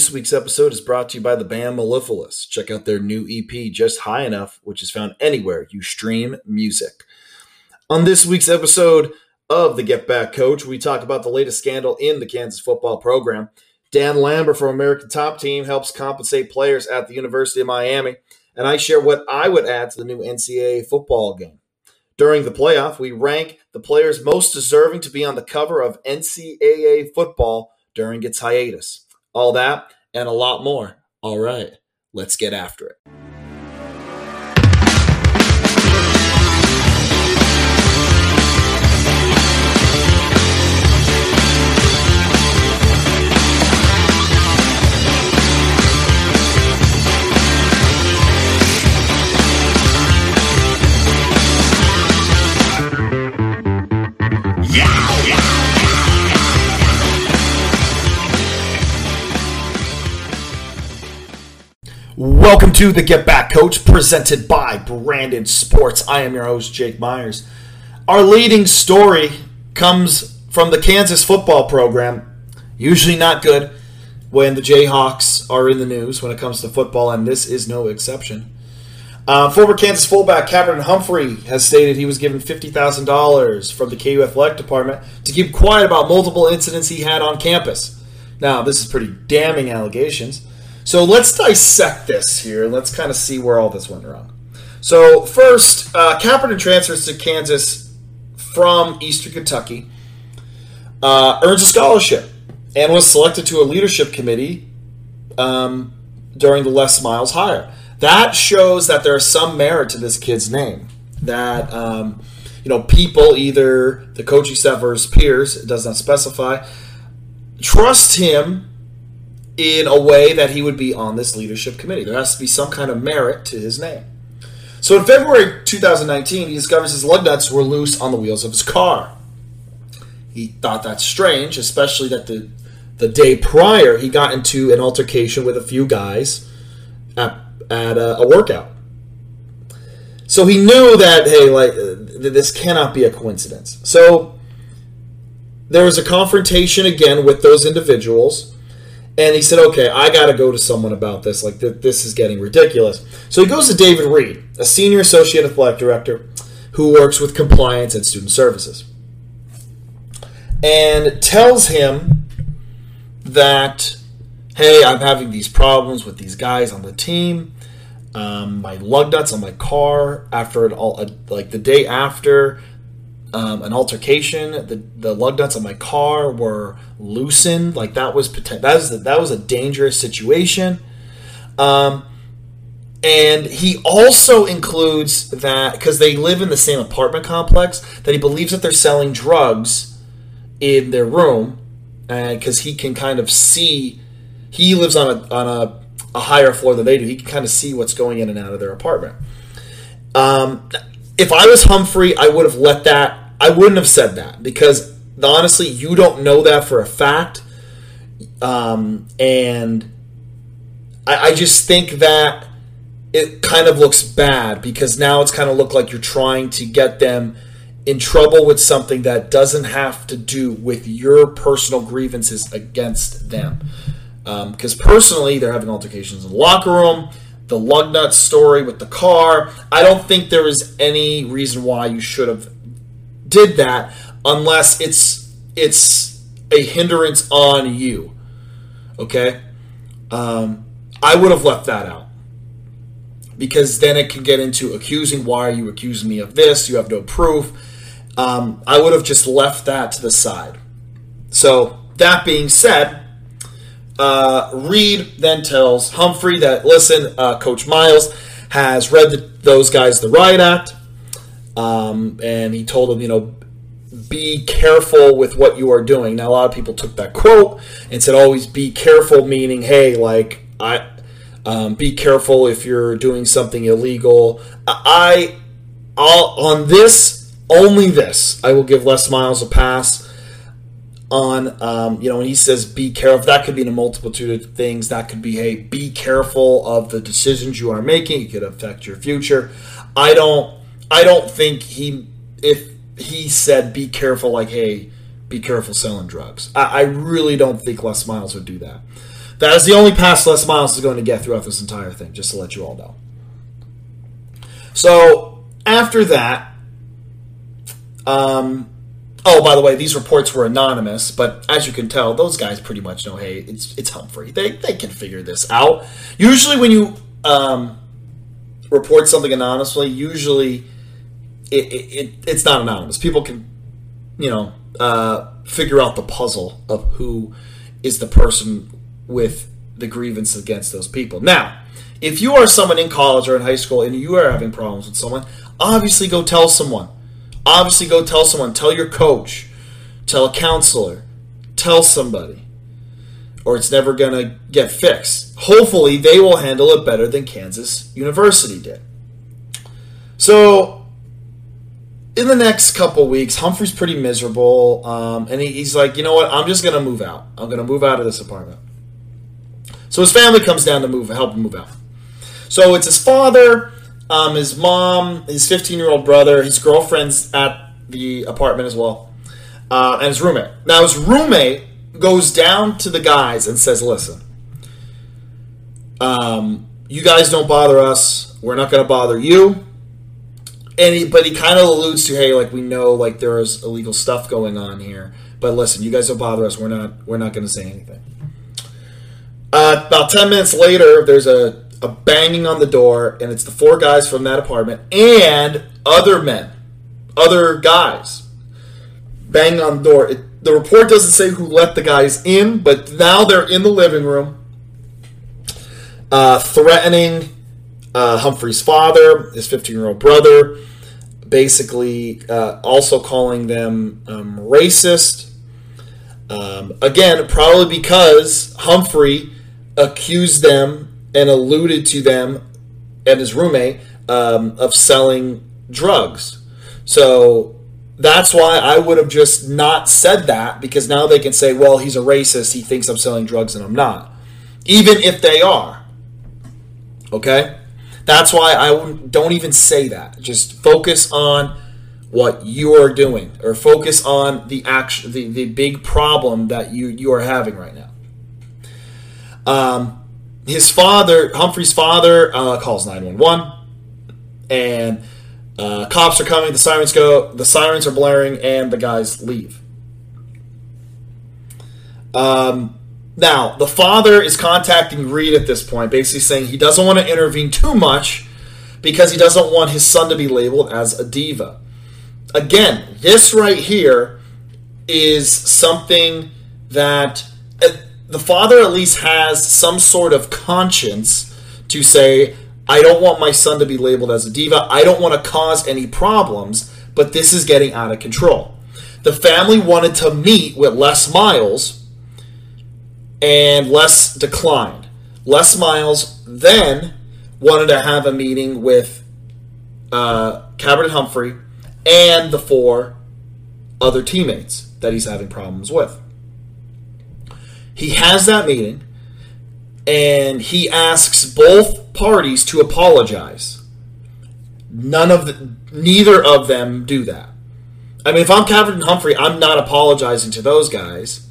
This week's episode is brought to you by the band Mellifluous. Check out their new EP, Just High Enough, which is found anywhere you stream music. On this week's episode of the Get Back Coach, we talk about the latest scandal in the Kansas football program. Dan Lambert from American Top Team helps compensate players at the University of Miami, and I share what I would add to the new NCAA football game. During the playoff, we rank the players most deserving to be on the cover of NCAA football during its hiatus. All that and a lot more. All right, let's get after it. Welcome to the Get Back Coach, presented by Brandon Sports. I am your host, Jake Myers. Our leading story comes from the Kansas football program. Usually not good when the Jayhawks are in the news when it comes to football, and this is no exception. Uh, former Kansas fullback Caperton Humphrey has stated he was given $50,000 from the KU Athletic Department to keep quiet about multiple incidents he had on campus. Now, this is pretty damning allegations. So let's dissect this here. Let's kind of see where all this went wrong. So first, uh, Caperton transfers to Kansas from Eastern Kentucky, uh, earns a scholarship, and was selected to a leadership committee um, during the Les Miles hire. That shows that there is some merit to this kid's name. That um, you know, people, either the coaching staff or his peers, it does not specify, trust him in a way that he would be on this leadership committee. There has to be some kind of merit to his name. So in February 2019, he discovers his lug nuts were loose on the wheels of his car. He thought that's strange, especially that the the day prior he got into an altercation with a few guys at, at a, a workout. So he knew that hey, like uh, this cannot be a coincidence. So there was a confrontation again with those individuals and he said, "Okay, I got to go to someone about this. Like th- this is getting ridiculous." So he goes to David Reed, a senior associate athletic director who works with compliance and student services, and tells him that, "Hey, I'm having these problems with these guys on the team. Um, my lug nuts on my car after it all, like the day after." Um, an altercation. The the lug nuts on my car were loosened. Like that was that was that was a dangerous situation. Um, and he also includes that because they live in the same apartment complex that he believes that they're selling drugs in their room, and because he can kind of see, he lives on a on a, a higher floor than they do. He can kind of see what's going in and out of their apartment. Um, if I was Humphrey, I would have let that I wouldn't have said that because honestly, you don't know that for a fact. Um, and I, I just think that it kind of looks bad because now it's kind of look like you're trying to get them in trouble with something that doesn't have to do with your personal grievances against them. Because um, personally, they're having altercations in the locker room. The lug nut story with the car. I don't think there is any reason why you should have did that unless it's it's a hindrance on you. Okay, um, I would have left that out because then it can get into accusing. Why are you accusing me of this? You have no proof. Um, I would have just left that to the side. So that being said, uh, Reed then tells Humphrey that listen, uh, Coach Miles has read the, those guys the riot act. Um, and he told him, you know, be careful with what you are doing. Now, a lot of people took that quote and said, always be careful, meaning, hey, like, I. Um, be careful if you're doing something illegal. I, I'll, on this, only this, I will give Les Miles a pass on um, you know when he says be careful that could be in a multitude of things that could be hey be careful of the decisions you are making it could affect your future i don't I don't think he if he said be careful like hey be careful selling drugs. I, I really don't think Les Miles would do that. That is the only pass Les Miles is going to get throughout this entire thing, just to let you all know. So after that, um, oh, by the way, these reports were anonymous, but as you can tell, those guys pretty much know, hey, it's it's Humphrey. They they can figure this out. Usually, when you um, report something anonymously, usually it, it, it, it's not anonymous. People can, you know, uh, figure out the puzzle of who is the person with the grievance against those people. Now, if you are someone in college or in high school and you are having problems with someone, obviously go tell someone. Obviously go tell someone. Tell your coach. Tell a counselor. Tell somebody. Or it's never going to get fixed. Hopefully, they will handle it better than Kansas University did. So, in the next couple weeks, Humphrey's pretty miserable. Um, and he, he's like, you know what? I'm just going to move out. I'm going to move out of this apartment. So his family comes down to move, help him move out. So it's his father, um, his mom, his 15 year old brother, his girlfriend's at the apartment as well, uh, and his roommate. Now his roommate goes down to the guys and says, "Listen, um, you guys don't bother us. We're not going to bother you." And he, but he kind of alludes to, "Hey, like we know, like there is illegal stuff going on here, but listen, you guys don't bother us. We're not, we're not going to say anything." Uh, about 10 minutes later, there's a, a banging on the door, and it's the four guys from that apartment and other men, other guys banging on the door. It, the report doesn't say who let the guys in, but now they're in the living room, uh, threatening uh, Humphrey's father, his 15 year old brother, basically uh, also calling them um, racist. Um, again, probably because Humphrey accused them and alluded to them and his roommate um, of selling drugs. So that's why I would have just not said that because now they can say, well, he's a racist. He thinks I'm selling drugs and I'm not. Even if they are. Okay? That's why I don't even say that. Just focus on what you are doing or focus on the action the, the big problem that you you are having right now um, his father, Humphrey's father, uh, calls 911, and uh, cops are coming. The sirens go. The sirens are blaring, and the guys leave. Um, now, the father is contacting Reed at this point, basically saying he doesn't want to intervene too much because he doesn't want his son to be labeled as a diva. Again, this right here is something that the father at least has some sort of conscience to say, I don't want my son to be labeled as a diva. I don't want to cause any problems, but this is getting out of control. The family wanted to meet with Les Miles, and Les declined. Les Miles then wanted to have a meeting with uh, Caperton Humphrey and the four other teammates that he's having problems with. He has that meeting and he asks both parties to apologize. None of the, neither of them do that. I mean, if I'm Caperton Humphrey, I'm not apologizing to those guys.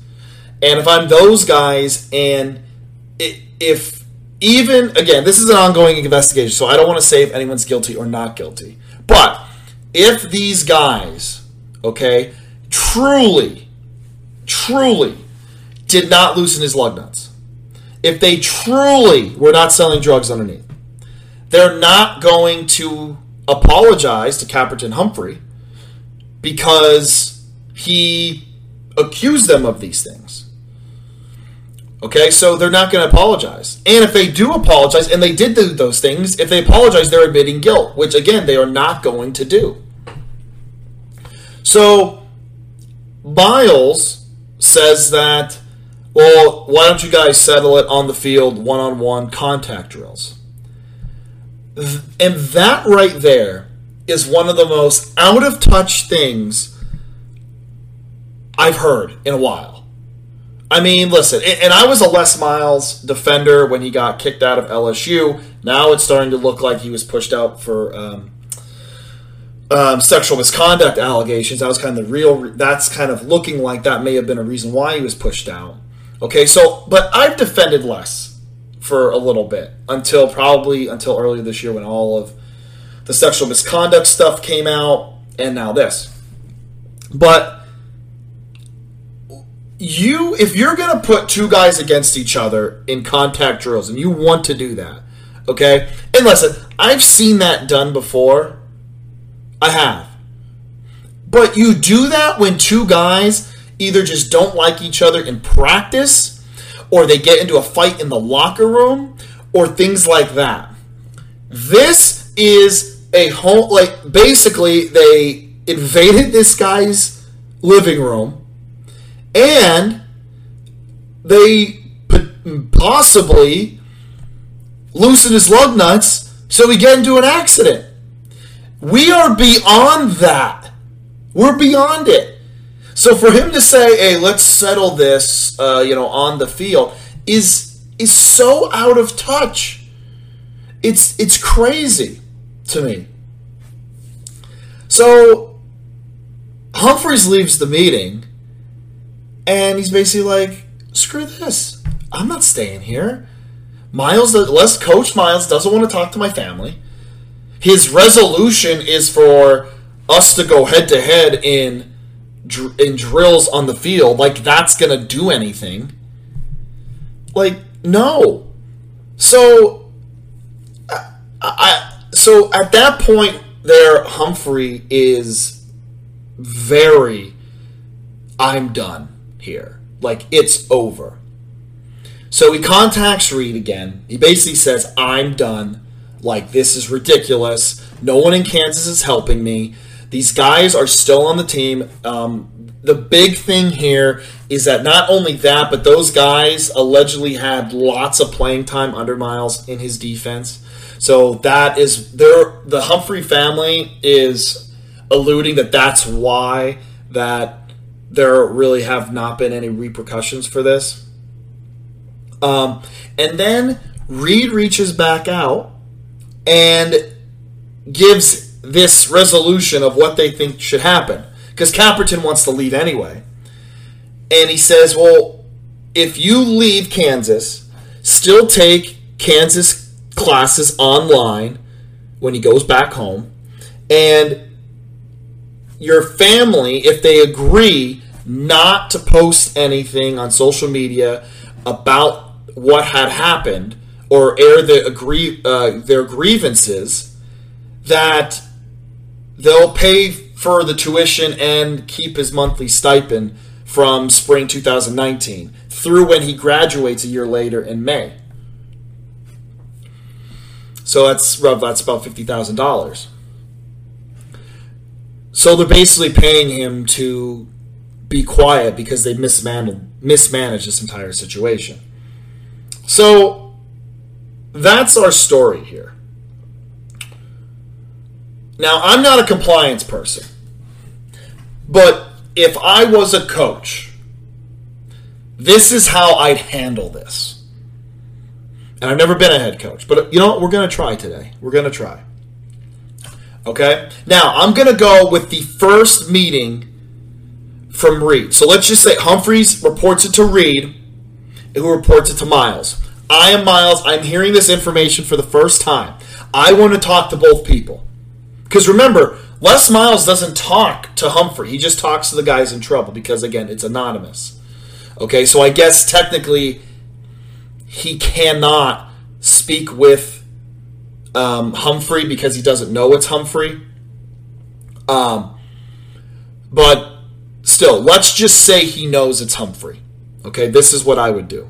And if I'm those guys, and if even again, this is an ongoing investigation, so I don't want to say if anyone's guilty or not guilty. But if these guys, okay, truly, truly did not loosen his lug nuts, if they truly were not selling drugs underneath, they're not going to apologize to Caperton Humphrey because he accused them of these things. Okay, so they're not going to apologize. And if they do apologize, and they did do those things, if they apologize, they're admitting guilt, which again, they are not going to do. So, Miles says that well, why don't you guys settle it on the field, one on one contact drills? And that right there is one of the most out of touch things I've heard in a while. I mean, listen, and I was a Les Miles defender when he got kicked out of LSU. Now it's starting to look like he was pushed out for um, um, sexual misconduct allegations. That was kind of the real. That's kind of looking like that may have been a reason why he was pushed out. Okay, so but I've defended Les for a little bit until probably until earlier this year when all of the sexual misconduct stuff came out, and now this. But you, if you're gonna put two guys against each other in contact drills, and you want to do that, okay, and listen, I've seen that done before. I have. But you do that when two guys either just don't like each other in practice or they get into a fight in the locker room or things like that. This is a home like basically they invaded this guy's living room and they possibly loosened his lug nuts so he get into an accident. We are beyond that. We're beyond it. So for him to say, "Hey, let's settle this," uh, you know, on the field, is is so out of touch. It's it's crazy to me. So Humphries leaves the meeting, and he's basically like, "Screw this! I'm not staying here." Miles, Les Coach Miles doesn't want to talk to my family. His resolution is for us to go head to head in in drills on the field like that's going to do anything. Like no. So I, I so at that point there Humphrey is very I'm done here. Like it's over. So he contacts Reed again. He basically says, I'm done. Like, this is ridiculous. No one in Kansas is helping me. These guys are still on the team. Um, the big thing here is that not only that, but those guys allegedly had lots of playing time under Miles in his defense. So that is there. The Humphrey family is alluding that that's why that there really have not been any repercussions for this. Um, and then Reed reaches back out and gives this resolution of what they think should happen. Because Caperton wants to leave anyway. And he says, well, if you leave Kansas, still take Kansas classes online when he goes back home, and your family, if they agree not to post anything on social media about what had happened or air the agree, uh, their grievances, that they'll pay for the tuition and keep his monthly stipend from spring 2019 through when he graduates a year later in May. So that's that's about fifty thousand dollars. So they're basically paying him to be quiet because they mismanaged mismanaged this entire situation. So that's our story here. Now, I'm not a compliance person, but if I was a coach, this is how I'd handle this. And I've never been a head coach, but you know what? We're going to try today. We're going to try. Okay? Now, I'm going to go with the first meeting from Reed. So let's just say Humphreys reports it to Reed, who reports it to Miles. I am Miles. I'm hearing this information for the first time. I want to talk to both people. Because remember, Les Miles doesn't talk to Humphrey. He just talks to the guys in trouble because, again, it's anonymous. Okay, so I guess technically he cannot speak with um, Humphrey because he doesn't know it's Humphrey. Um, but still, let's just say he knows it's Humphrey. Okay, this is what I would do.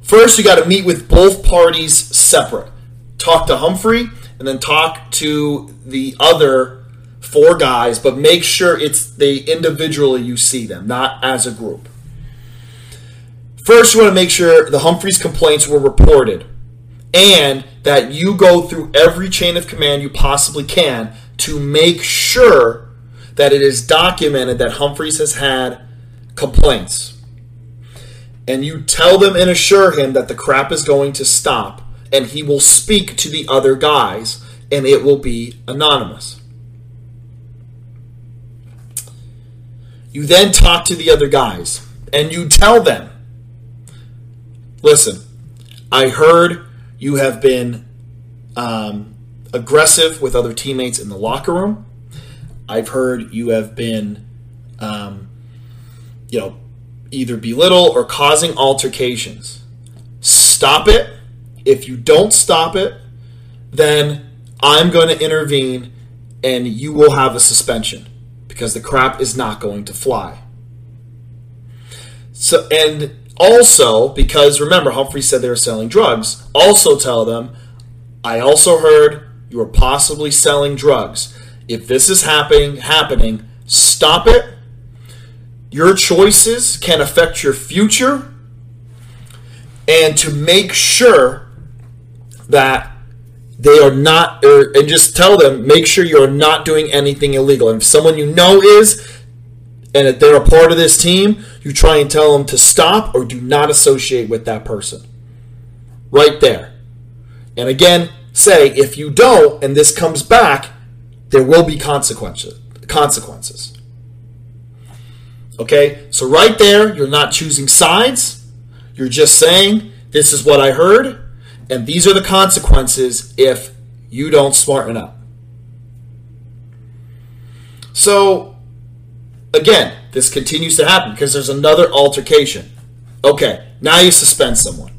First, you got to meet with both parties separate. Talk to Humphrey and then talk to the other four guys, but make sure it's they individually you see them, not as a group. First, you want to make sure the Humphreys complaints were reported and that you go through every chain of command you possibly can to make sure that it is documented that Humphreys has had complaints. And you tell them and assure him that the crap is going to stop and he will speak to the other guys, and it will be anonymous. You then talk to the other guys, and you tell them listen, I heard you have been um, aggressive with other teammates in the locker room. I've heard you have been, um, you know, either belittle or causing altercations. Stop it. If you don't stop it, then I'm going to intervene and you will have a suspension because the crap is not going to fly. So and also because remember Humphrey said they were selling drugs, also tell them I also heard you are possibly selling drugs. If this is happening happening, stop it. Your choices can affect your future and to make sure that they are not or, and just tell them make sure you're not doing anything illegal. And if someone you know is and if they're a part of this team you try and tell them to stop or do not associate with that person. Right there. And again say if you don't and this comes back there will be consequences consequences. Okay? So right there you're not choosing sides. You're just saying this is what i heard and these are the consequences if you don't smarten up. So, again, this continues to happen because there's another altercation. Okay, now you suspend someone.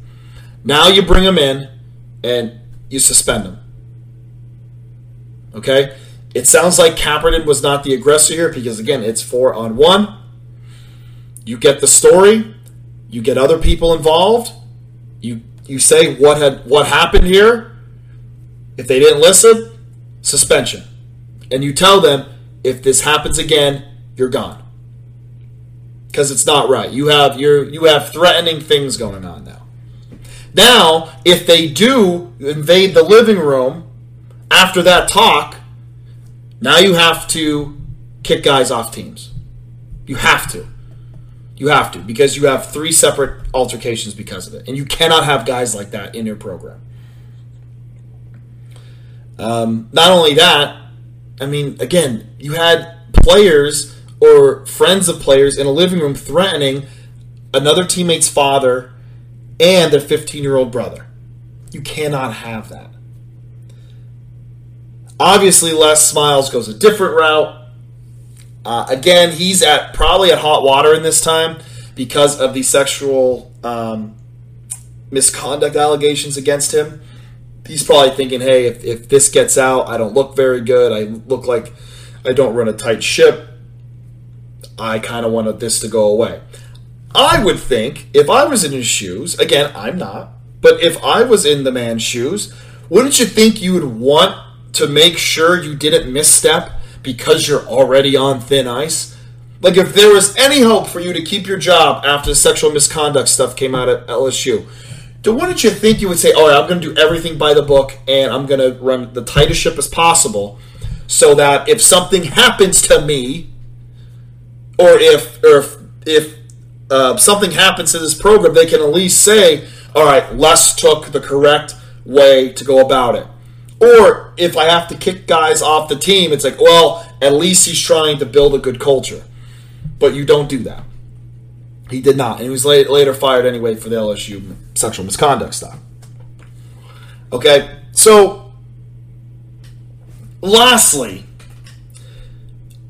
Now you bring them in and you suspend them. Okay? It sounds like Caperton was not the aggressor here because, again, it's four on one. You get the story, you get other people involved, you you say what had what happened here. If they didn't listen, suspension. And you tell them if this happens again, you're gone. Because it's not right. You have you you have threatening things going on now. Now, if they do invade the living room after that talk, now you have to kick guys off teams. You have to. You have to because you have three separate altercations because of it, and you cannot have guys like that in your program. Um, not only that, I mean, again, you had players or friends of players in a living room threatening another teammate's father and their 15 year old brother. You cannot have that. Obviously, Les Miles goes a different route. Uh, again, he's at probably at hot water in this time because of the sexual um, misconduct allegations against him. He's probably thinking, hey, if, if this gets out, I don't look very good. I look like I don't run a tight ship. I kind of wanted this to go away. I would think if I was in his shoes, again, I'm not, but if I was in the man's shoes, wouldn't you think you would want to make sure you didn't misstep because you're already on thin ice? Like, if there was any hope for you to keep your job after the sexual misconduct stuff came out at LSU, then wouldn't you think you would say, "All right, I'm going to do everything by the book, and I'm going to run the tightest ship as possible, so that if something happens to me, or if or if, if uh, something happens to this program, they can at least say, "All right, Les took the correct way to go about it." Or if I have to kick guys off the team, it's like, well, at least he's trying to build a good culture. But you don't do that. He did not. And he was later fired anyway for the LSU sexual misconduct stuff. Okay, so lastly,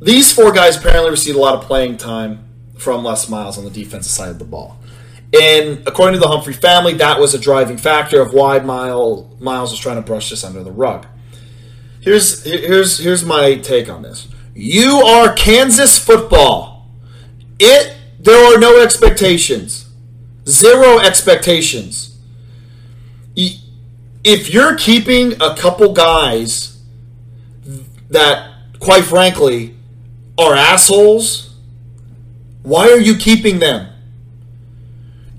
these four guys apparently received a lot of playing time from Les Miles on the defensive side of the ball. And according to the Humphrey family, that was a driving factor of why Miles Miles was trying to brush this under the rug. Here's here's here's my take on this. You are Kansas football. It there are no expectations. Zero expectations. If you're keeping a couple guys that quite frankly are assholes, why are you keeping them?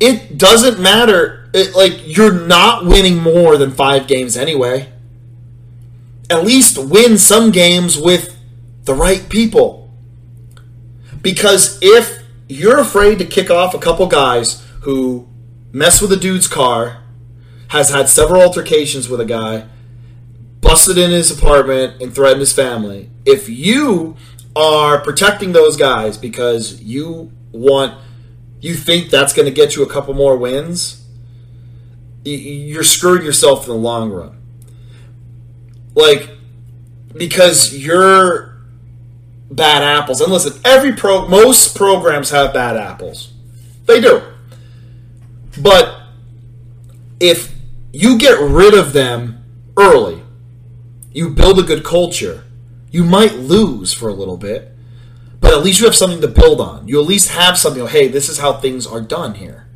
It doesn't matter. It, like you're not winning more than five games anyway. At least win some games with the right people. Because if you're afraid to kick off a couple guys who mess with a dude's car, has had several altercations with a guy, busted in his apartment and threatened his family, if you are protecting those guys because you want you think that's going to get you a couple more wins, you're screwing yourself in the long run. Like, because you're bad apples. And listen, every pro, most programs have bad apples. They do. But if you get rid of them early, you build a good culture, you might lose for a little bit, but at least you have something to build on. You at least have something, hey, this is how things are done here.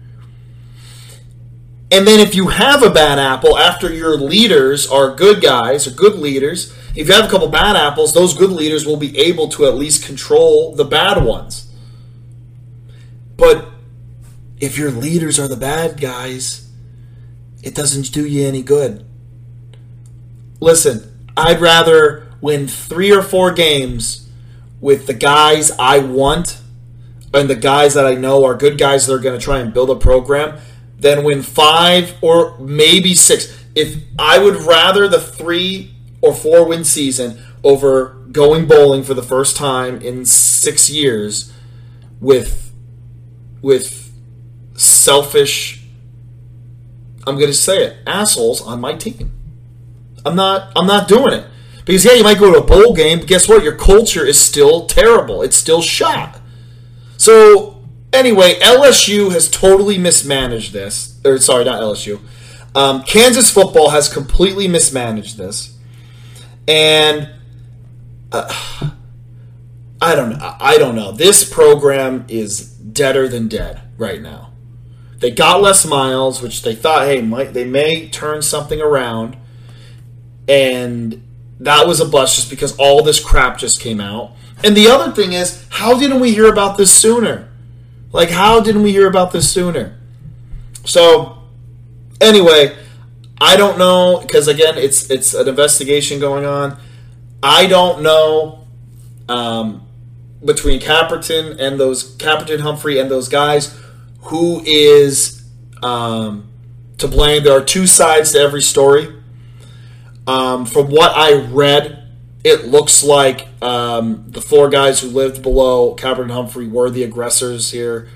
And then if you have a bad apple after your leaders are good guys or good leaders, if you have a couple bad apples, those good leaders will be able to at least control the bad ones. But if your leaders are the bad guys, it doesn't do you any good. Listen, I'd rather win three or four games with the guys I want and the guys that I know are good guys that are going to try and build a program than win five or maybe six. If I would rather the three or four win season over going bowling for the first time in six years with with selfish I'm going to say it assholes on my team. I'm not I'm not doing it. Because yeah, you might go to a bowl game, but guess what? Your culture is still terrible. It's still shot. So anyway, LSU has totally mismanaged this. Or sorry, not LSU. Um, Kansas football has completely mismanaged this, and uh, I don't know. I don't know. This program is deader than dead right now. They got Les Miles, which they thought, hey, might they may turn something around and that was a bust just because all this crap just came out. And the other thing is, how didn't we hear about this sooner? Like, how didn't we hear about this sooner? So, anyway, I don't know because again, it's it's an investigation going on. I don't know um, between Caperton and those Caperton Humphrey and those guys who is um, to blame. There are two sides to every story. Um, from what I read, it looks like um, the four guys who lived below Caperton Humphrey were the aggressors here.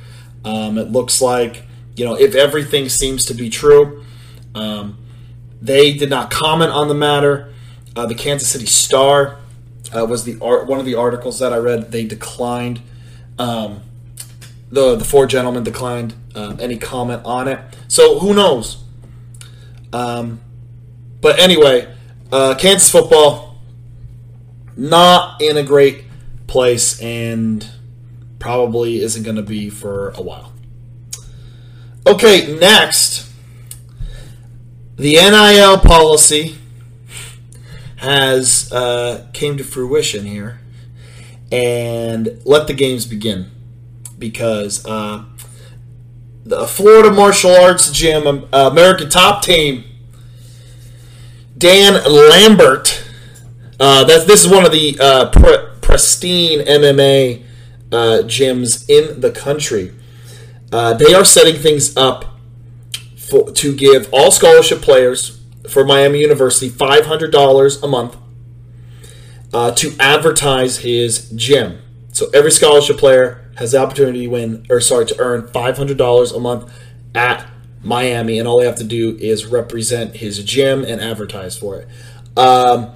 Um, it looks like, you know, if everything seems to be true, um, they did not comment on the matter. Uh, the Kansas City Star uh, was the art, one of the articles that I read. They declined. Um, the the four gentlemen declined uh, any comment on it. So who knows? Um, but anyway, uh, Kansas football, not in a great place and probably isn't going to be for a while. Okay, next. The NIL policy has uh, came to fruition here, and let the games begin because uh, the Florida Martial Arts Gym uh, American Top Team Dan Lambert. Uh, that's this is one of the uh, pre- pristine MMA uh, gyms in the country. Uh, they are setting things up for, to give all scholarship players for Miami University five hundred dollars a month uh, to advertise his gym. So every scholarship player has the opportunity to win, or sorry, to earn five hundred dollars a month at Miami, and all they have to do is represent his gym and advertise for it. Um,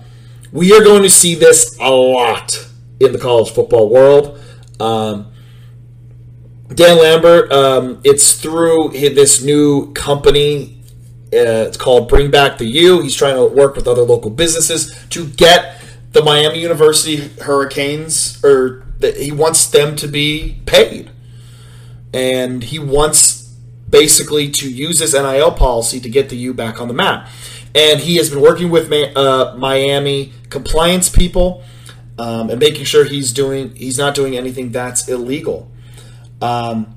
we are going to see this a lot in the college football world. Um, Dan Lambert, um, it's through this new company. Uh, it's called Bring Back the U. He's trying to work with other local businesses to get the Miami University Hurricanes, or that he wants them to be paid, and he wants basically to use this NIL policy to get the U back on the map. And he has been working with uh, Miami compliance people um, and making sure he's doing he's not doing anything that's illegal. Um,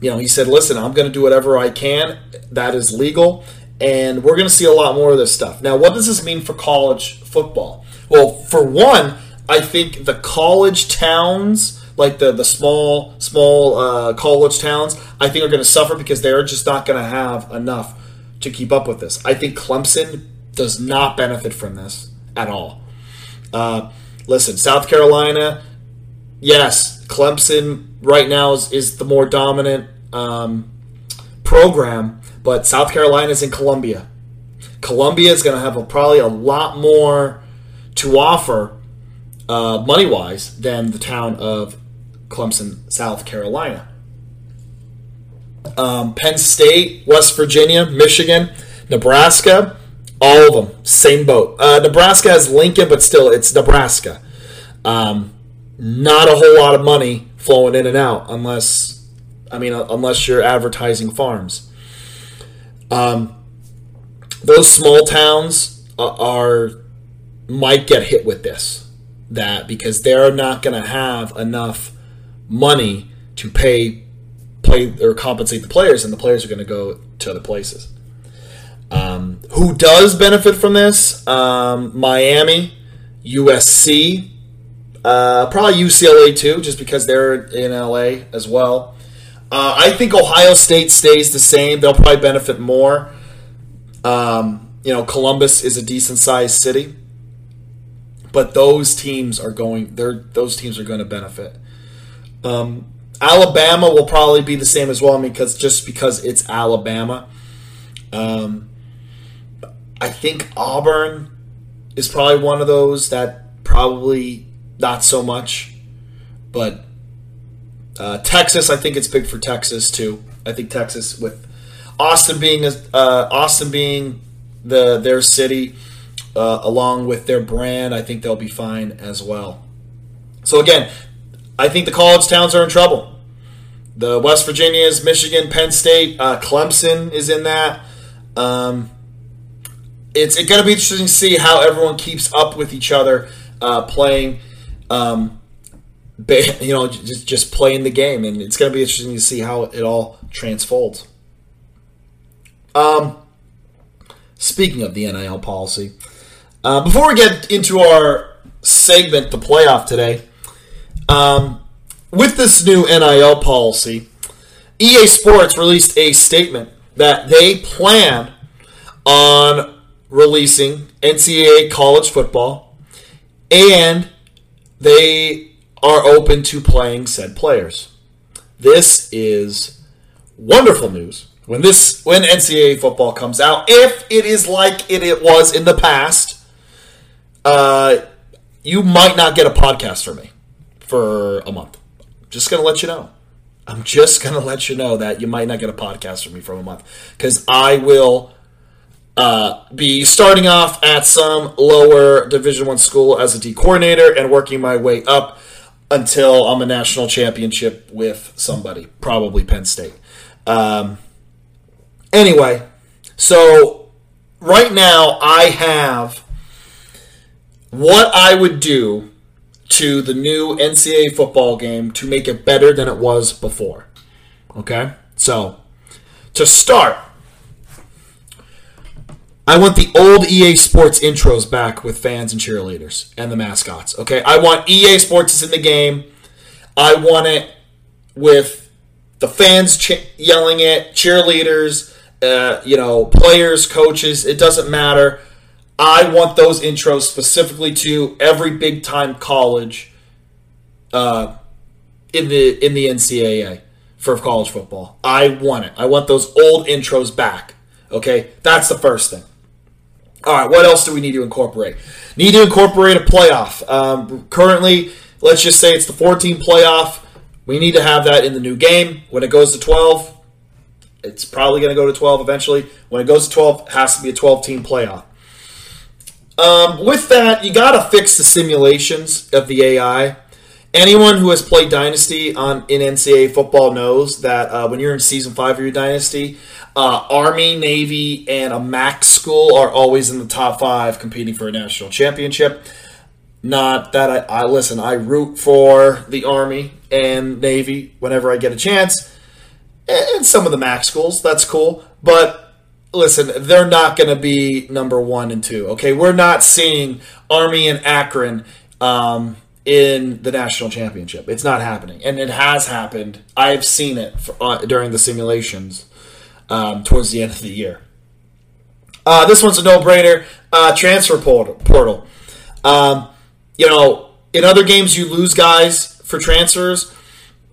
you know, he said, "Listen, I'm going to do whatever I can that is legal." And we're going to see a lot more of this stuff. Now, what does this mean for college football? Well, for one, I think the college towns like the the small small uh, college towns, I think are going to suffer because they're just not going to have enough to keep up with this. I think Clemson does not benefit from this at all. Uh, listen, South Carolina, yes, Clemson right now is, is the more dominant um, program, but South Carolina is in Columbia. Columbia is going to have a, probably a lot more to offer uh, money wise than the town of Clemson, South Carolina. Um, Penn State, West Virginia, Michigan, Nebraska, all of them, same boat. Uh, Nebraska has Lincoln, but still, it's Nebraska. Um, not a whole lot of money flowing in and out unless, I mean, uh, unless you're advertising farms. Um, those small towns are might get hit with this that because they're not going to have enough money to pay play or compensate the players and the players are going to go to other places. Um, who does benefit from this? Um, miami usc uh, probably ucla too just because they're in la as well. Uh, i think ohio state stays the same. They'll probably benefit more. Um, you know, Columbus is a decent sized city, but those teams are going. They're those teams are going to benefit. Um, Alabama will probably be the same as well. I mean, because just because it's Alabama, um, I think Auburn is probably one of those that probably not so much, but uh, Texas, I think it's big for Texas too. I think Texas with Austin being uh, Austin being the their city, uh, along with their brand, I think they'll be fine as well. So again, I think the college towns are in trouble. The West Virginias, Michigan, Penn State, uh, Clemson is in that. Um, it's it going to be interesting to see how everyone keeps up with each other uh, playing. Um, you know, just just playing the game, and it's going to be interesting to see how it all transfolds. Um, speaking of the NIL policy, uh, before we get into our segment, the playoff today, um, with this new NIL policy, EA Sports released a statement that they plan on releasing NCAA college football and they are open to playing said players. This is wonderful news when this when NCAA football comes out, if it is like it, it was in the past, uh, you might not get a podcast from me for a month. Just gonna let you know. I'm just gonna let you know that you might not get a podcast from me for a month because I will uh, be starting off at some lower Division One school as a D coordinator and working my way up until I'm a national championship with somebody, probably Penn State. Um, Anyway, so right now I have what I would do to the new NCAA football game to make it better than it was before. Okay? So, to start, I want the old EA Sports intros back with fans and cheerleaders and the mascots. Okay? I want EA Sports in the game. I want it with the fans yelling it, cheerleaders, uh, you know, players, coaches, it doesn't matter. I want those intros specifically to every big time college uh, in the in the NCAA for college football. I want it. I want those old intros back. Okay, that's the first thing. All right, what else do we need to incorporate? Need to incorporate a playoff. Um, currently, let's just say it's the 14 playoff. We need to have that in the new game. When it goes to 12, it's probably going to go to 12 eventually. When it goes to 12, it has to be a 12 team playoff. Um, with that, you got to fix the simulations of the AI. Anyone who has played Dynasty on in NCAA football knows that uh, when you're in season five of your Dynasty, uh, Army, Navy, and a MAC school are always in the top five competing for a national championship. Not that I, I listen, I root for the Army and Navy whenever I get a chance and some of the MAC schools. That's cool, but listen, they're not going to be number one and two. Okay, we're not seeing Army and Akron um, in the national championship. It's not happening, and it has happened. I've seen it for, uh, during the simulations um, towards the end of the year. Uh, this one's a no-brainer. Uh, transfer portal. portal. Um, you know, in other games, you lose guys for transfers.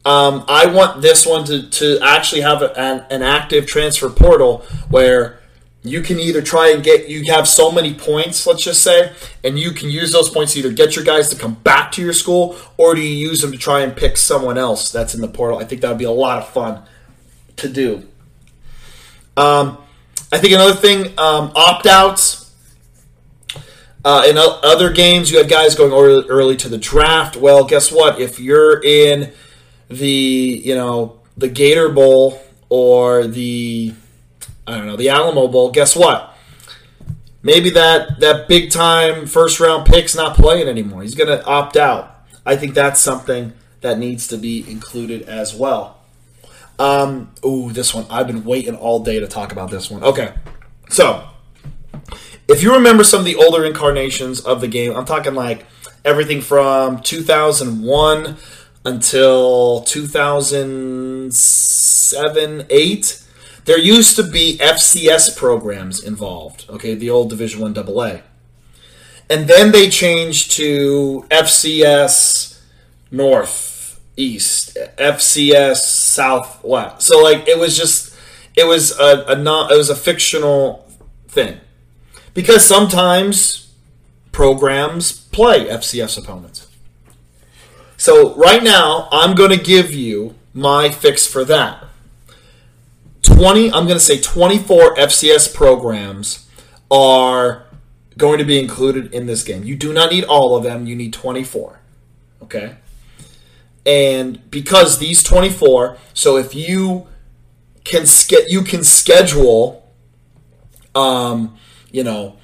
Um, I want this one to, to actually have a, an, an active transfer portal where you can either try and get you have so many points let's just say and you can use those points to either get your guys to come back to your school or do you use them to try and pick someone else that's in the portal? I think that would be a lot of fun to do. Um, i think another thing um, opt-outs uh, in other games you have guys going early, early to the draft. Well guess what? If you're in the you know the gator bowl or the I don't know, the Alamo Bowl, guess what? Maybe that that big time first round pick's not playing anymore. He's going to opt out. I think that's something that needs to be included as well. Um, ooh, this one. I've been waiting all day to talk about this one. Okay. So, if you remember some of the older incarnations of the game, I'm talking like everything from 2001 until 2007, 8 there used to be FCS programs involved, okay, the old Division 1 AA. And then they changed to FCS North, East, FCS Southwest. So like it was just it was a, a not it was a fictional thing. Because sometimes programs play FCS opponents. So right now I'm going to give you my fix for that. 20, I'm going to say 24 FCS programs are going to be included in this game. You do not need all of them, you need 24. Okay? And because these 24, so if you can ske- you can schedule um, you know,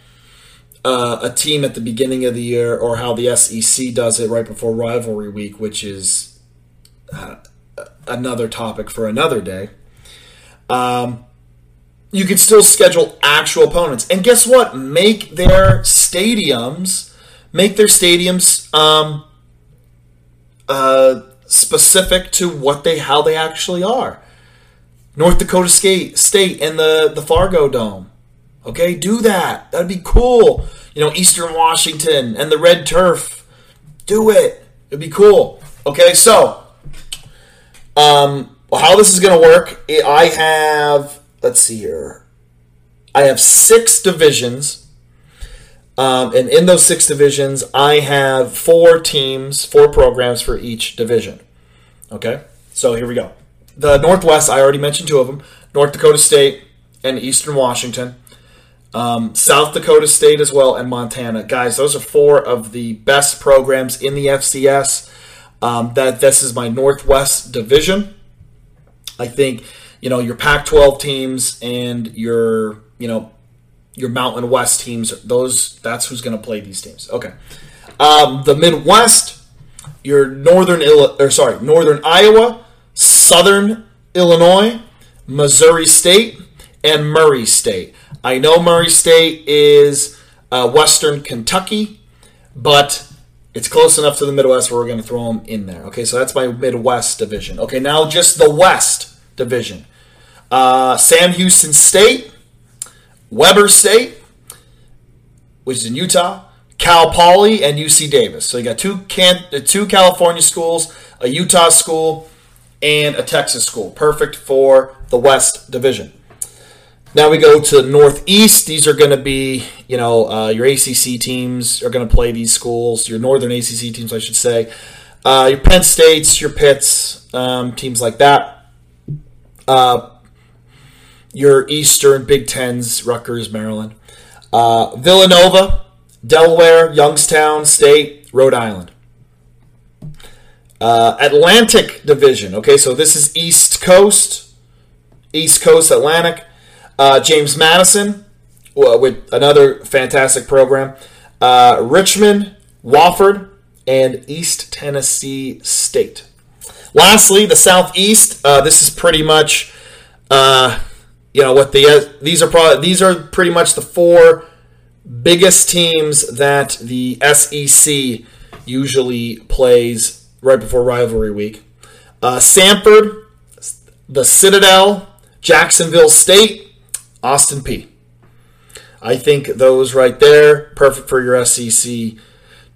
uh, a team at the beginning of the year or how the SEC does it right before rivalry week, which is uh, another topic for another day. Um, you can still schedule actual opponents, and guess what? Make their stadiums, make their stadiums um, uh, specific to what they how they actually are. North Dakota State, State and the the Fargo Dome. Okay, do that. That'd be cool. You know, Eastern Washington and the Red Turf. Do it. It'd be cool. Okay, so um, how this is going to work, I have, let's see here, I have six divisions. Um, and in those six divisions, I have four teams, four programs for each division. Okay? So here we go. The Northwest, I already mentioned two of them North Dakota State and Eastern Washington. Um, South Dakota State as well, and Montana. Guys, those are four of the best programs in the FCS. Um, that this is my Northwest division. I think you know your Pac-12 teams and your you know your Mountain West teams. Those that's who's going to play these teams. Okay, um, the Midwest, your Northern or sorry Northern Iowa, Southern Illinois, Missouri State, and Murray State. I know Murray State is uh, Western Kentucky, but it's close enough to the Midwest where we're going to throw them in there. Okay, so that's my Midwest division. Okay, now just the West division. Uh, Sam Houston State, Weber State, which is in Utah, Cal Poly, and UC Davis. So you got two can uh, two California schools, a Utah school, and a Texas school. Perfect for the West Division. Now we go to the Northeast. These are going to be, you know, uh, your ACC teams are going to play these schools. Your Northern ACC teams, I should say. Uh, your Penn States, your Pitts, um, teams like that. Uh, your Eastern Big Tens, Rutgers, Maryland. Uh, Villanova, Delaware, Youngstown State, Rhode Island. Uh, Atlantic Division. Okay, so this is East Coast, East Coast Atlantic. Uh, James Madison with another fantastic program. Uh, Richmond, Wofford, and East Tennessee State. Lastly, the Southeast. Uh, this is pretty much, uh, you know, what the uh, these are probably these are pretty much the four biggest teams that the SEC usually plays right before rivalry week. Uh, Samford, the Citadel, Jacksonville State, Austin Peay I think those right there, perfect for your SEC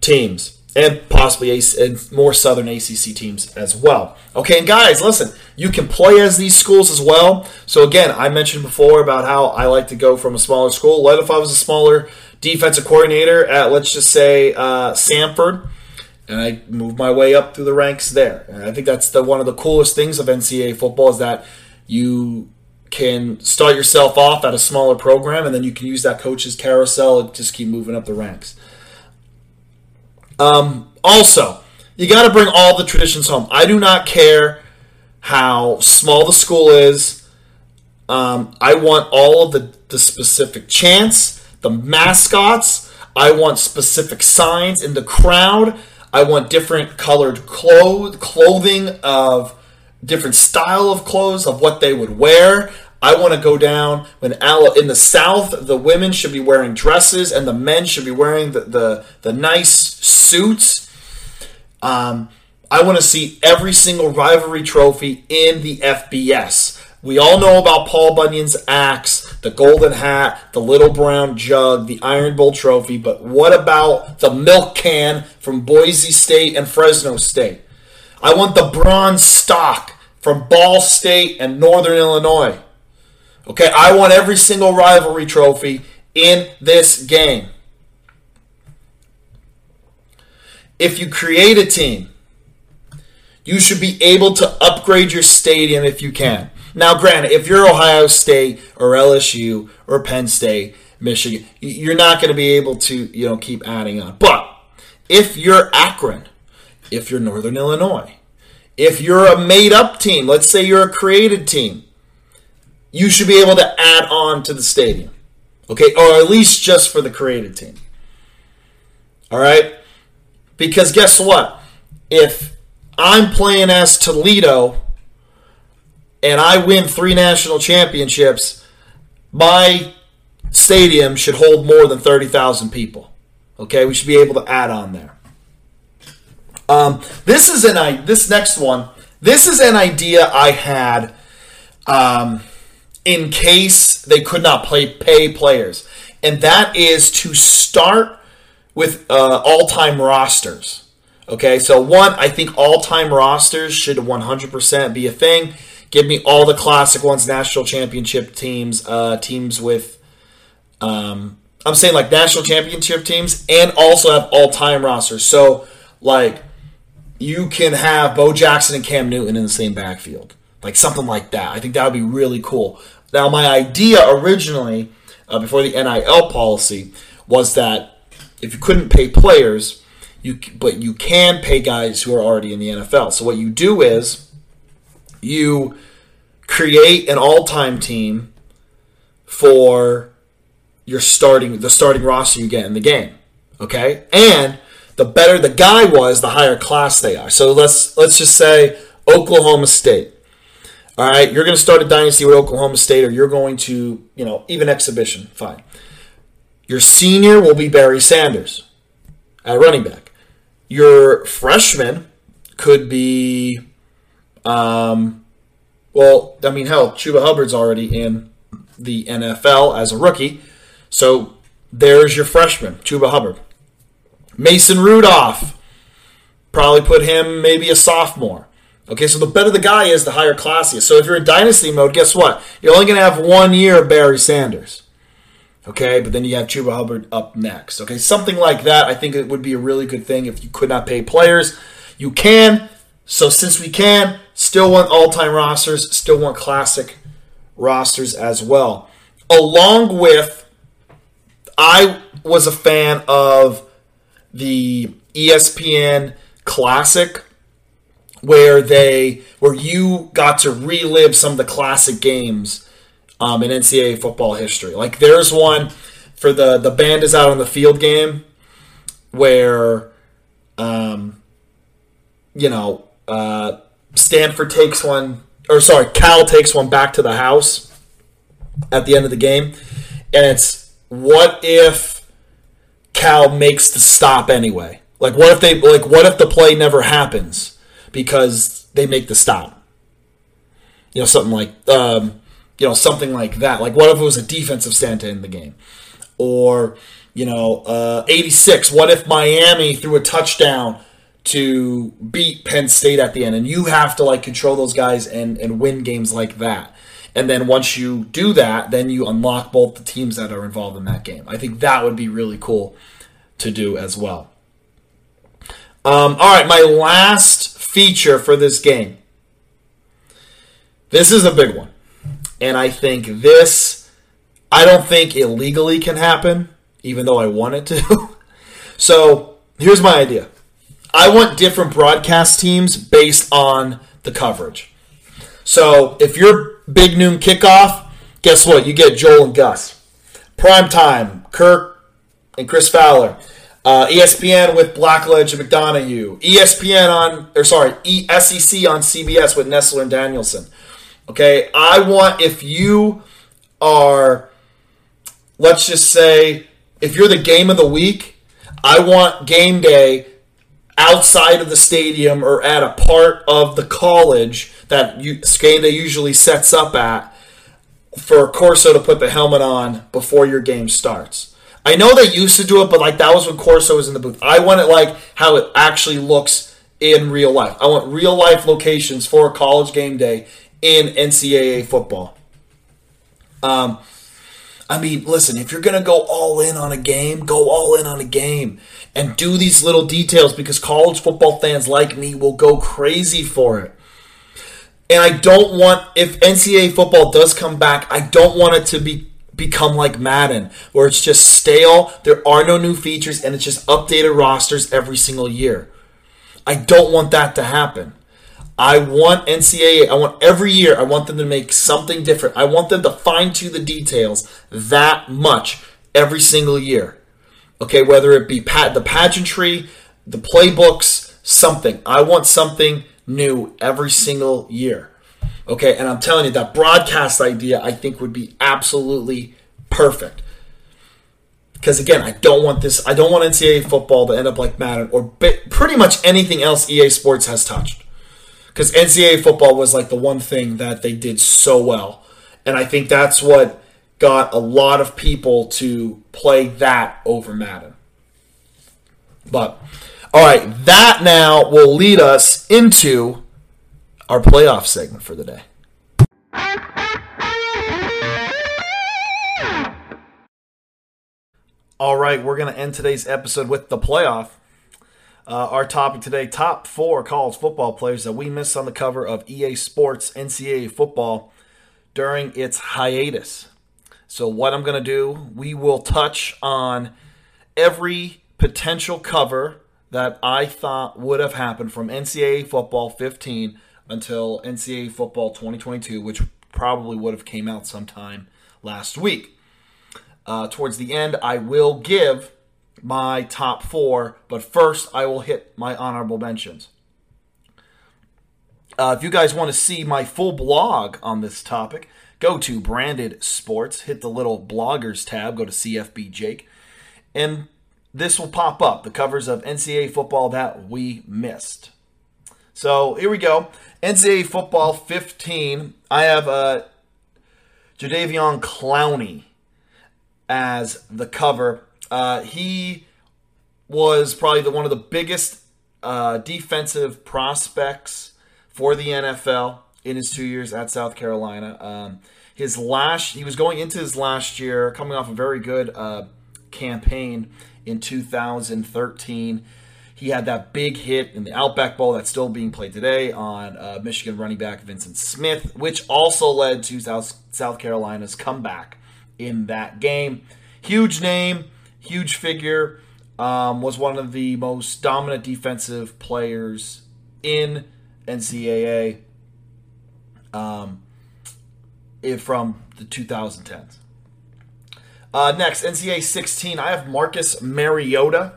teams. and possibly and more Southern ACC teams as well. Okay, and guys, listen, you can play as these schools as well. So again, I mentioned before about how I like to go from a smaller school. What if I was a smaller defensive coordinator at, let's just say, uh, Samford, and I move my way up through the ranks there? And I think that's the one of the coolest things of NCAA football is that you can start yourself off at a smaller program, and then you can use that coach's carousel and just keep moving up the ranks. Um, also, you got to bring all the traditions home. I do not care how small the school is. Um, I want all of the, the specific chants, the mascots. I want specific signs in the crowd. I want different colored clothes, clothing of different style of clothes of what they would wear. I want to go down when in the South, the women should be wearing dresses and the men should be wearing the the, the nice suits. Um, I want to see every single rivalry trophy in the FBS. We all know about Paul Bunyan's axe, the golden hat, the little brown jug, the Iron Bowl trophy, but what about the milk can from Boise State and Fresno State? I want the Bronze Stalk from Ball State and Northern Illinois. Okay, I want every single rivalry trophy in this game. If you create a team, you should be able to upgrade your stadium if you can. Now, granted, if you're Ohio State or LSU or Penn State, Michigan, you're not going to be able to, you know, keep adding on. But if you're Akron, if you're Northern Illinois, if you're a made up team, let's say you're a created team, you should be able to add on to the stadium. Okay, or at least just for the created team. All right? Because guess what? If I'm playing as Toledo and I win three national championships, my stadium should hold more than 30,000 people. Okay, we should be able to add on there. Um, this is an I. This next one. This is an idea I had. Um, in case they could not play pay players, and that is to start with uh, all-time rosters. Okay, so one, I think all-time rosters should 100% be a thing. Give me all the classic ones, national championship teams, uh, teams with, um, I'm saying like national championship teams, and also have all-time rosters. So like you can have Bo Jackson and Cam Newton in the same backfield, like something like that. I think that would be really cool. Now, my idea originally, uh, before the NIL policy, was that if you couldn't pay players, you but you can pay guys who are already in the NFL. So what you do is you create an all-time team for your starting the starting roster you get in the game. Okay, and the better the guy was, the higher class they are. So let's let's just say Oklahoma State. All right, you're going to start a dynasty with Oklahoma State, or you're going to, you know, even exhibition, fine. Your senior will be Barry Sanders at running back. Your freshman could be, um, well, I mean, hell, Chuba Hubbard's already in the NFL as a rookie, so there's your freshman, Chuba Hubbard. Mason Rudolph, probably put him maybe a sophomore. Okay, so the better the guy is, the higher class he is. So if you're in dynasty mode, guess what? You're only going to have one year of Barry Sanders. Okay, but then you have Chuba Hubbard up next. Okay, something like that. I think it would be a really good thing if you could not pay players. You can. So since we can, still want all-time rosters, still want classic rosters as well. Along with, I was a fan of the ESPN Classic where they where you got to relive some of the classic games um, in NCAA football history. Like there's one for the the band is out on the field game where um, you know uh, Stanford takes one or sorry Cal takes one back to the house at the end of the game, and it's what if Cal makes the stop anyway? Like what if they like what if the play never happens? because they make the stop. You know, something like um, you know something like that. Like what if it was a defensive stand in the game? or you know, uh, 86. What if Miami threw a touchdown to beat Penn State at the end? And you have to like control those guys and, and win games like that. And then once you do that, then you unlock both the teams that are involved in that game. I think that would be really cool to do as well. Um, all right, my last feature for this game. This is a big one. And I think this, I don't think illegally can happen even though I want it to. so here's my idea I want different broadcast teams based on the coverage. So if you're big noon kickoff, guess what? You get Joel and Gus. Prime time, Kirk and Chris Fowler. Uh, ESPN with Blackledge and McDonough. ESPN on, or sorry, SEC on CBS with Nessler and Danielson. Okay, I want if you are, let's just say, if you're the game of the week, I want game day outside of the stadium or at a part of the college that you, day usually sets up at for Corso to put the helmet on before your game starts. I know they used to do it, but like that was when Corso was in the booth. I want it like how it actually looks in real life. I want real life locations for a college game day in NCAA football. Um, I mean, listen, if you're going to go all in on a game, go all in on a game and do these little details because college football fans like me will go crazy for it. And I don't want, if NCAA football does come back, I don't want it to be become like Madden, where it's just stale, there are no new features, and it's just updated rosters every single year. I don't want that to happen. I want NCAA, I want every year, I want them to make something different. I want them to fine tune the details that much every single year. Okay, whether it be pat the pageantry, the playbooks, something. I want something new every single year. Okay, and I'm telling you that broadcast idea I think would be absolutely perfect. Because again, I don't want this. I don't want NCAA football to end up like Madden or pretty much anything else EA Sports has touched because NCAA football was like the one thing that they did so well, and I think that's what got a lot of people to play that over Madden. But all right, that now will lead us into our playoff segment for the day. All right, we're going to end today's episode with the playoff. Uh, our topic today top four college football players that we missed on the cover of EA Sports NCAA football during its hiatus. So, what I'm going to do, we will touch on every potential cover that I thought would have happened from NCAA football 15 until NCAA football 2022, which probably would have came out sometime last week. Uh, towards the end, I will give my top four, but first I will hit my honorable mentions. Uh, if you guys want to see my full blog on this topic, go to Branded Sports, hit the little bloggers tab, go to CFB Jake, and this will pop up the covers of NCAA football that we missed. So here we go. NCAA football 15. I have uh, Jadeveon Clowney as the cover. Uh, he was probably the, one of the biggest uh, defensive prospects for the NFL in his two years at South Carolina. Um, his last, he was going into his last year, coming off a very good uh, campaign in 2013. He had that big hit in the Outback Bowl that's still being played today on uh, Michigan running back Vincent Smith, which also led to South, South Carolina's comeback in that game. Huge name huge figure, um, was one of the most dominant defensive players in NCAA um, from the 2010s. Uh, next, NCAA 16, I have Marcus Mariota.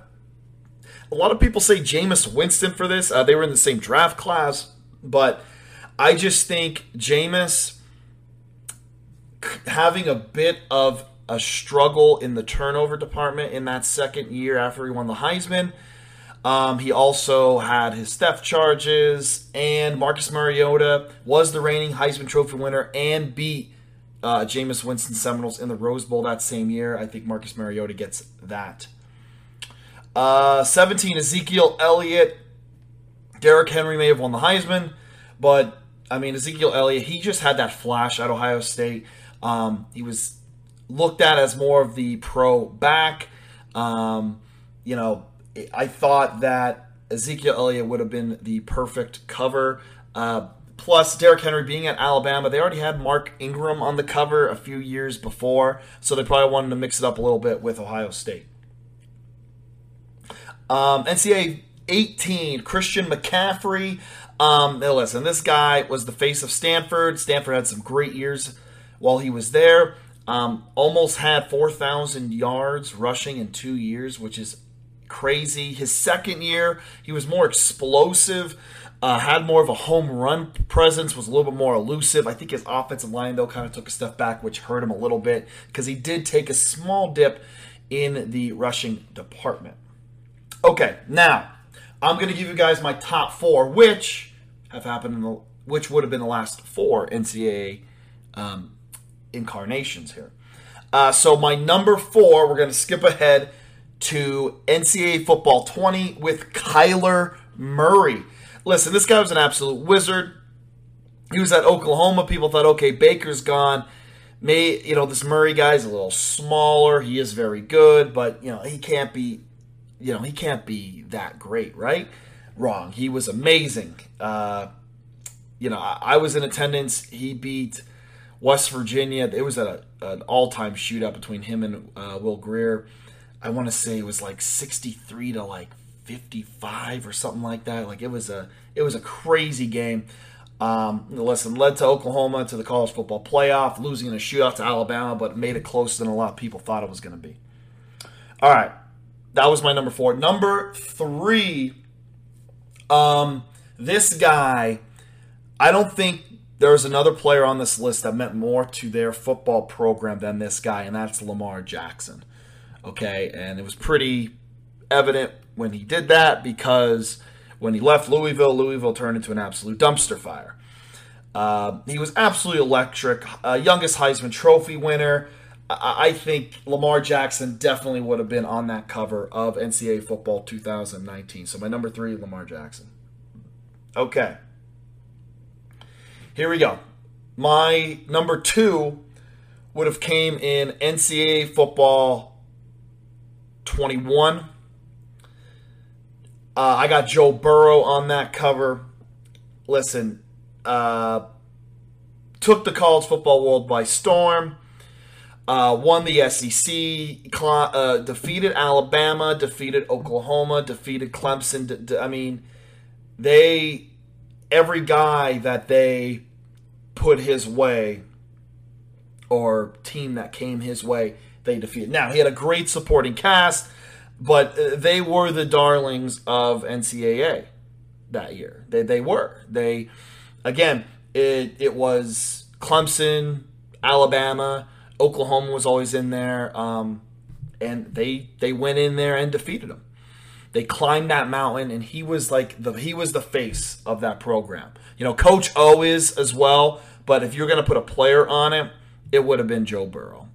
A lot of people say Jameis Winston for this. Uh, they were in the same draft class, but I just think Jameis having a bit of a struggle in the turnover department in that second year after he won the Heisman. Um, he also had his theft charges, and Marcus Mariota was the reigning Heisman Trophy winner and beat uh, Jameis Winston Seminoles in the Rose Bowl that same year. I think Marcus Mariota gets that. Uh, 17, Ezekiel Elliott. Derrick Henry may have won the Heisman, but I mean, Ezekiel Elliott, he just had that flash at Ohio State. Um, he was looked at as more of the pro back. Um, you know, I thought that Ezekiel Elliott would have been the perfect cover. Uh, plus, Derrick Henry being at Alabama, they already had Mark Ingram on the cover a few years before, so they probably wanted to mix it up a little bit with Ohio State. Um, NCAA 18, Christian McCaffrey. Um, listen, this guy was the face of Stanford. Stanford had some great years while he was there. Um, almost had 4,000 yards rushing in two years, which is crazy. His second year, he was more explosive, uh, had more of a home run presence, was a little bit more elusive. I think his offensive line, though, kind of took a step back, which hurt him a little bit because he did take a small dip in the rushing department. Okay, now I'm going to give you guys my top four, which have happened in the, which would have been the last four NCAA um, incarnations here. Uh, so my number four, we're going to skip ahead to NCAA football 20 with Kyler Murray. Listen, this guy was an absolute wizard. He was at Oklahoma. People thought, okay, Baker's gone. May you know this Murray guy's a little smaller. He is very good, but you know he can't be, you know he can't be that great, right? Wrong. He was amazing. Uh, you know, I, I was in attendance. He beat West Virginia. It was a, an all time shootout between him and uh, Will Grier. I want to say it was like 63 to like 55 or something like that. Like it was a it was a crazy game. Um, listen, led to Oklahoma to the college football playoff, losing in a shootout to Alabama, but made it closer than a lot of people thought it was going to be. All right, that was my number four. Number three, um, this guy, I don't think there's another player on this list that meant more to their football program than this guy, and that's Lamar Jackson. Okay, and it was pretty evident when he did that because when he left Louisville, Louisville turned into an absolute dumpster fire. Uh, he was absolutely electric, uh, youngest Heisman Trophy winner. I-, I think Lamar Jackson definitely would have been on that cover of NCAA Football 2019. So my number three, Lamar Jackson. Okay. Here we go. My number two would have came in NCAA football 21. Uh, I got Joe Burrow on that cover. Listen, uh, took the college football world by storm. Uh, won the SEC, uh, defeated Alabama, defeated Oklahoma, defeated Clemson. I mean, they every guy that they put his way or team that came his way, they defeated. Now, he had a great supporting cast, but uh, they were the darlings of NCAA that year. They, they were. They, again, it, it was Clemson, Alabama, Oklahoma was always in there, um, and they they went in there and defeated them. They climbed that mountain, and he was like the he was the face of that program. You know, Coach O is as well, but if you're going to put a player on it, it would have been Joe Burrow.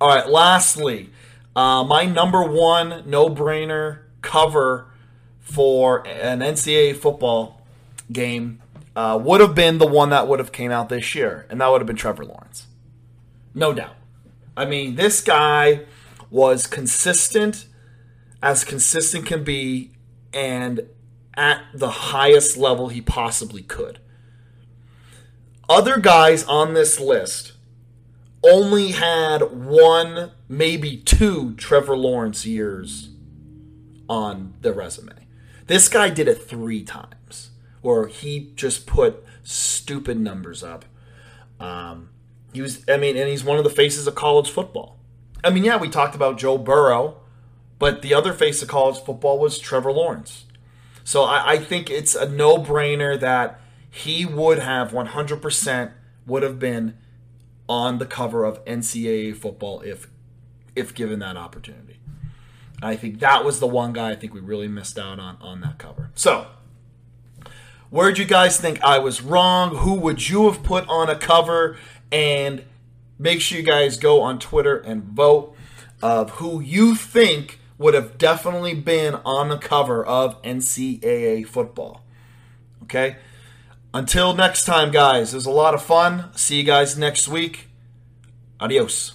All right, lastly, uh, my number one no brainer cover for an NCAA football game uh, would have been the one that would have came out this year, and that would have been Trevor Lawrence. No doubt. I mean, this guy was consistent as consistent can be and at the highest level he possibly could. Other guys on this list only had one, maybe two Trevor Lawrence years on the resume. This guy did it three times, or he just put stupid numbers up. Um, he was, I mean, and he's one of the faces of college football. I mean, yeah, we talked about Joe Burrow but the other face of college football was Trevor Lawrence. So I, I think it's a no brainer that he would have 100% would have been on the cover of NCAA football if if given that opportunity. I think that was the one guy I think we really missed out on on that cover. So Where'd you guys think I was wrong? Who would you have put on a cover? And make sure you guys go on Twitter and vote of who you think would have definitely been on the cover of NCAA football. Okay? Until next time, guys, it was a lot of fun. See you guys next week. Adios.